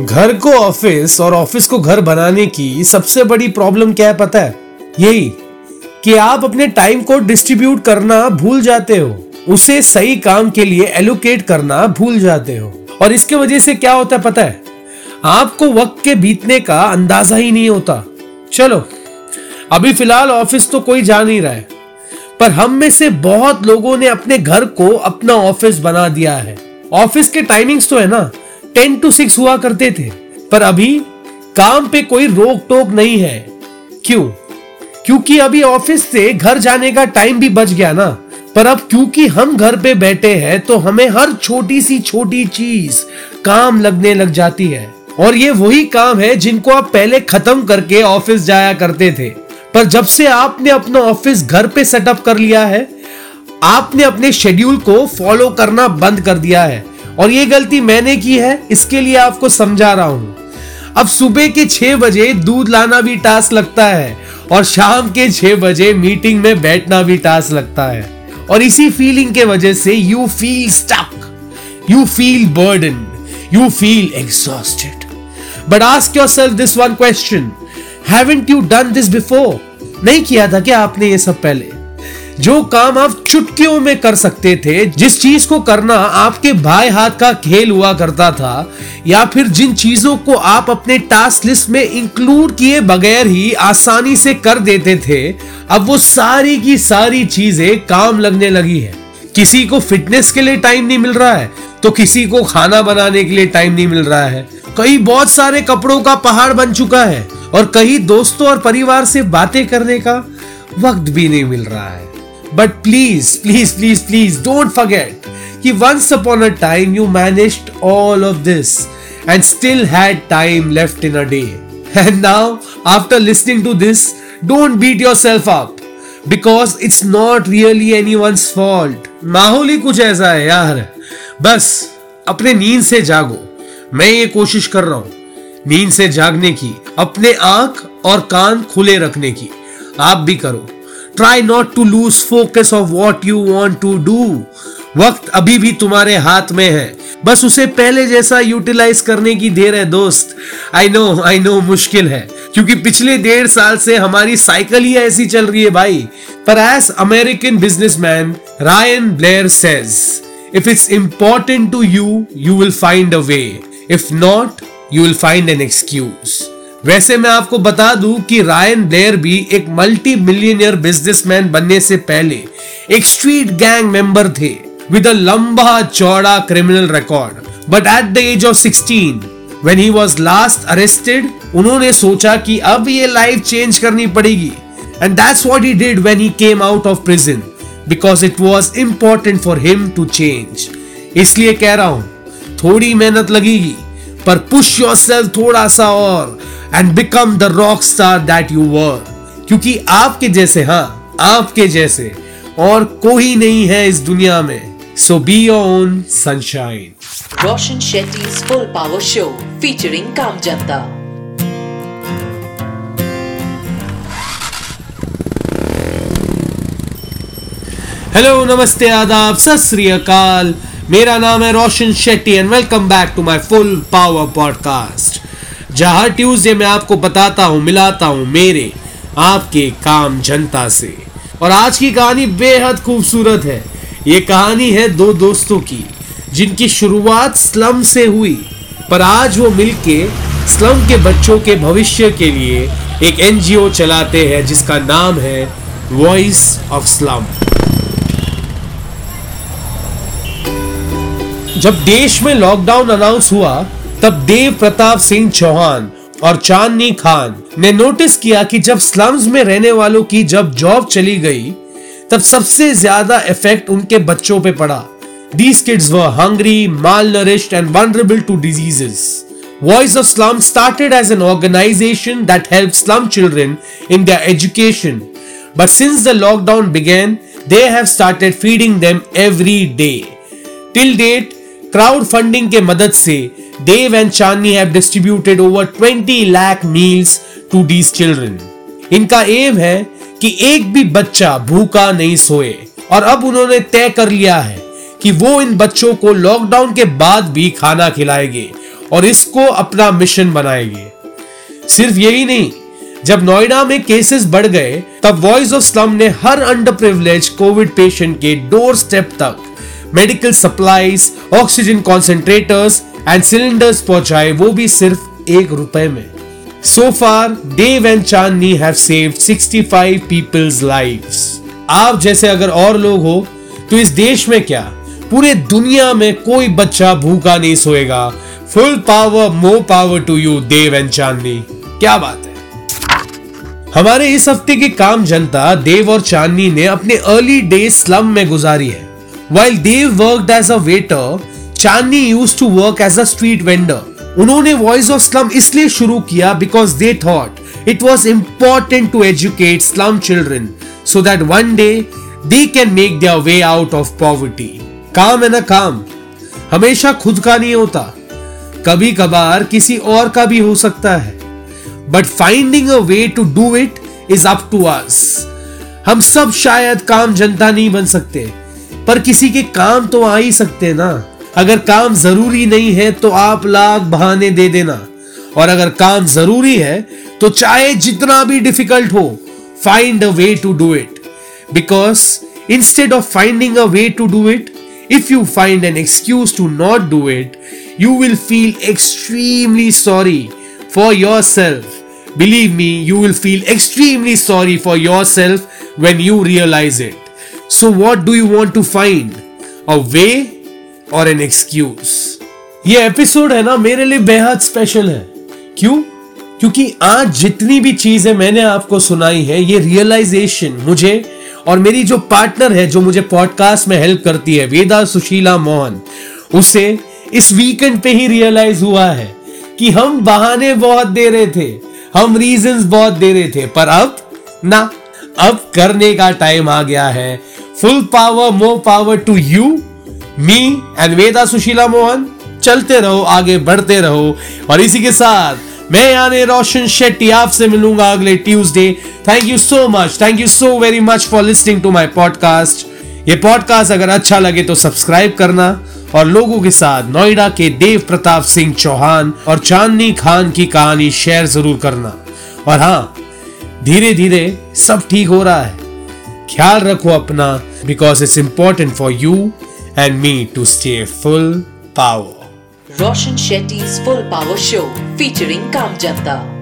घर को ऑफ़िस और ऑफ़िस को घर बनाने की सबसे बड़ी प्रॉब्लम क्या है पता है? यही कि आप अपने टाइम को डिस्ट्रीब्यूट करना भूल जाते हो। उसे सही काम के लिए एलोकेट करना भूल जाते हो। और इसके वजह से क्या होता है पता है? आपको वक्त के बीतने का अंदाज़ा ही नहीं होता। चलो, अभी फ़िलहाल ऑफ़िस तो कोई जा नहीं रहा है, पर हम में से बहुत लोगों ने अपने घर को अपना ऑफ़िस बना दिया है। ऑफ़िस के टाइमिंग्स तो है ना टेन टू सिक्स हुआ करते थे, पर अभी काम पे कोई रोक टोक नहीं है। क्यों? क्योंकि अभी ऑफ़िस से घर जाने का टाइम भी बच गया ना। पर अब क्योंकि हम घर पे बैठे हैं तो हमें हर छोटी सी छोटी चीज़ काम लगने लग जाती है। और ये वही काम है जिनको आप पहले खत्म करके ऑफ़िस जाया करते थे। पर जब से आपने अपना ऑफ़िस घर पे सेटअप कर लिया है, आपने अपने शेड्यूल को फॉलो करना बंद कर दिया है। और ये गलती मैंने की है, इसके लिए आपको समझा रहा हूँ। अब सुबह के छह बजे दूध लाना भी टास्क लगता है और शाम के छह बजे मीटिंग में बैठना भी टास्क लगता है। और इसी फीलिंग के वजह से you feel stuck you feel burden you feel exhausted but ask yourself this one question haven't you done this before नहीं किया था क्या आपने ये सब पहले? जो काम आप चुटकियों में कर सकते थे, जिस चीज़ को करना आपके भाई हाथ का खेल हुआ करता था, या फिर जिन चीज़ों को आप अपने टास्क लिस्ट में इंक्लूड किए बगैर ही आसानी से कर देते थे, अब वो सारी की सारी चीज़ें काम लगने लगी है। किसी को फिटनेस के लिए टाइम नहीं मिल रहा है तो किसी को खाना बनाने के लिए टाइम नहीं मिल रहा है। कई बहुत सारे कपड़ों का पहाड़ बन चुका है, और कई दोस्तों और परिवार से बातें करने का वक्त भी नहीं मिल रहा है। But please please please please don't forget कि once upon a time you managed all of this and still had time left in a day and now after listening to this don't beat yourself up because it's not really anyone's fault माहौल ही कुछ ऐसा है यार। बस, अपने नींद से जागो। मैं ये कोशिश कर रहा हूँ नींद से जागने की, अपने आँख और कान खुले रखने की। आप भी करो। Try not to lose focus of what you want to do वक्त अभी भी तुम्हारे हाथ में है। बस उसे पहले जैसा यूटिलाइज करने की देर है, दोस्त। आई नो आई नो मुश्किल है, क्योंकि पिछले डेढ़ साल से हमारी साइकिल ही ऐसी चल रही है भाई। पर as American businessman Ryan Blair says if it's important to you you will find a way if not you will find an excuse वैसे मैं आपको बता दूँ कि रायन ब्लेयर भी एक मल्टी मिलियनियर बिजनेसमैन बनने से पहले एक स्ट्रीट गैंग मेंबर थे विद अ लंबा चौड़ा criminal record but at the age of 16 when he was last arrested उन्होंने सोचा कि अब ये लाइफ चेंज करनी पड़ेगी. And that's what he did when he came out of prison because it was important for him to change इसलिए कह रहा हूँ, थोड़ी मेहनत लगेगी. पर पुश योरसेल्फ थोड़ा सा और and become the rock star that you were क्योंकि आपके जैसे हाँ आपके जैसे और कोई नहीं है इस दुनिया में। So be your own sunshine Roshan Shetty full power show featuring काम जनता। हेलो नमस्ते आदाब सत मेरा नाम है Roshan Shetty and welcome back to my full power podcast जहाँ ट्यूसडे मैं आपको बताता हूँ, मिलाता हूँ मेरे, आपके काम जनता से। और आज की कहानी बेहद खूबसूरत है। ये कहानी है दो दोस्तों की, जिनकी शुरुआत स्लम से हुई, पर आज वो मिलके स्लम के बच्चों के भविष्य के लिए एक एनजीओ चलाते हैं, जिसका नाम है वॉइस ऑफ़ स्लम जब देश में लॉकडाउन अनाउंस हुआ तब देव प्रताप सिंह चौहान और चांदनी खान ने नोटिस किया कि जब स्लम्स में रहने वालों की जब जॉब चली गई तब सबसे ज़्यादा इफ़ेक्ट उनके बच्चों पे पड़ा These kids were hungry, malnourished, and vulnerable to diseases. Voice of Slum started as an organization that helped slum children in their education. But since the lockdown began, they have started feeding them every day. Till date, crowdfunding के मदद से Dev and Chandni have distributed over 20 lakh meals to these children. इनका aim है कि एक भी बच्चा भूखा नहीं सोए और अब उन्होंने तय कर लिया है कि वो इन बच्चों को लॉकडाउन के बाद भी खाना खिलाएँगे और इसको अपना मिशन बनाएँगे सिर्फ़ यही नहीं, जब नोएडा में केसेस बढ़ गए, तब वॉइस ऑफ़ स्लम ने हर अंडर प्रिविलेज कोविड पेशेंट के डोर स्टेप तक medical supplies oxygen concentrators and cylinders पहुँचाए वो भी सिर्फ़ एक रुपए में। So far Dev and Chandni have saved 65 peoples lives आप जैसे अगर और लोग हो तो इस देश में क्या? पूरे दुनिया में कोई बच्चा भूखा नहीं सोएगा। Full power more power to you Dev and Chandni क्या बात है? हमारे इस हफ़्ते की काम जनता देव और चांदनी ने अपने अर्ली डे स्लम में गुजारी है। While Dev work as a waiter Chandni use to work as a street vendor उन्होंने वॉइस ऑफ़ स्लम इसलिए शुरू किया because they thought it was important to educate slum children so that one day they can make their way out of poverty काम है ना काम हमेशा खुद का नहीं होता। कभी कभार किसी और का भी हो सकता है। But finding a way to do it is up to us हम सब शायद काम जनता नहीं बन सकते। पर किसी के काम तो आ ही सकते ना। अगर काम ज़रूरी नहीं है तो आप लाख बहाने दे देना। और अगर काम ज़रूरी है तो चाहे जितना भी डिफ़िकल्ट हो find a way to do it because instead of finding a way to do it if you find an excuse to not do it you will feel extremely sorry for yourself believe me you will feel extremely sorry for yourself when you realize it So, what do you want to find? A way or an excuse? ये episode है ना मेरे लिए बेहद special है क्यों क्योंकि आज जितनी भी चीज़ें मैंने आपको सुनाई है ये रियलाइजेशन मुझे और मेरी जो पार्टनर है जो मुझे पॉडकास्ट में हेल्प करती है वेदा सुशीला मोहन उसे इस वीकेंड पे ही रियलाइज़ हुआ है कि हम बहाने बहुत दे रहे थे हम रीजंस बहुत दे रहे थे पर अब ना अब करने का टाइम आ गया है। Full power more power to you me and Veda Sushila Mohan चलते रहो, आगे बढ़ते रहो। और इसी के साथ मैं यानी रोशन शेट्टी आपसे मिलूँगा अगले Tuesday thank you so much thank you so very much for listening to my podcast ये पॉडकास्ट अगर अच्छा लगे तो सब्सक्राइब करना और लोगों के साथ नोएडा के देव प्रताप सिंह चौहान और चांदनी खान की कहानी शेयर ज़रूर करना। और हाँ धीरे धीरे सब ठीक हो रहा है ख्याल रखो अपना because it's important for you and me to stay full power Roshan Shetty full power show featuring काम Janta.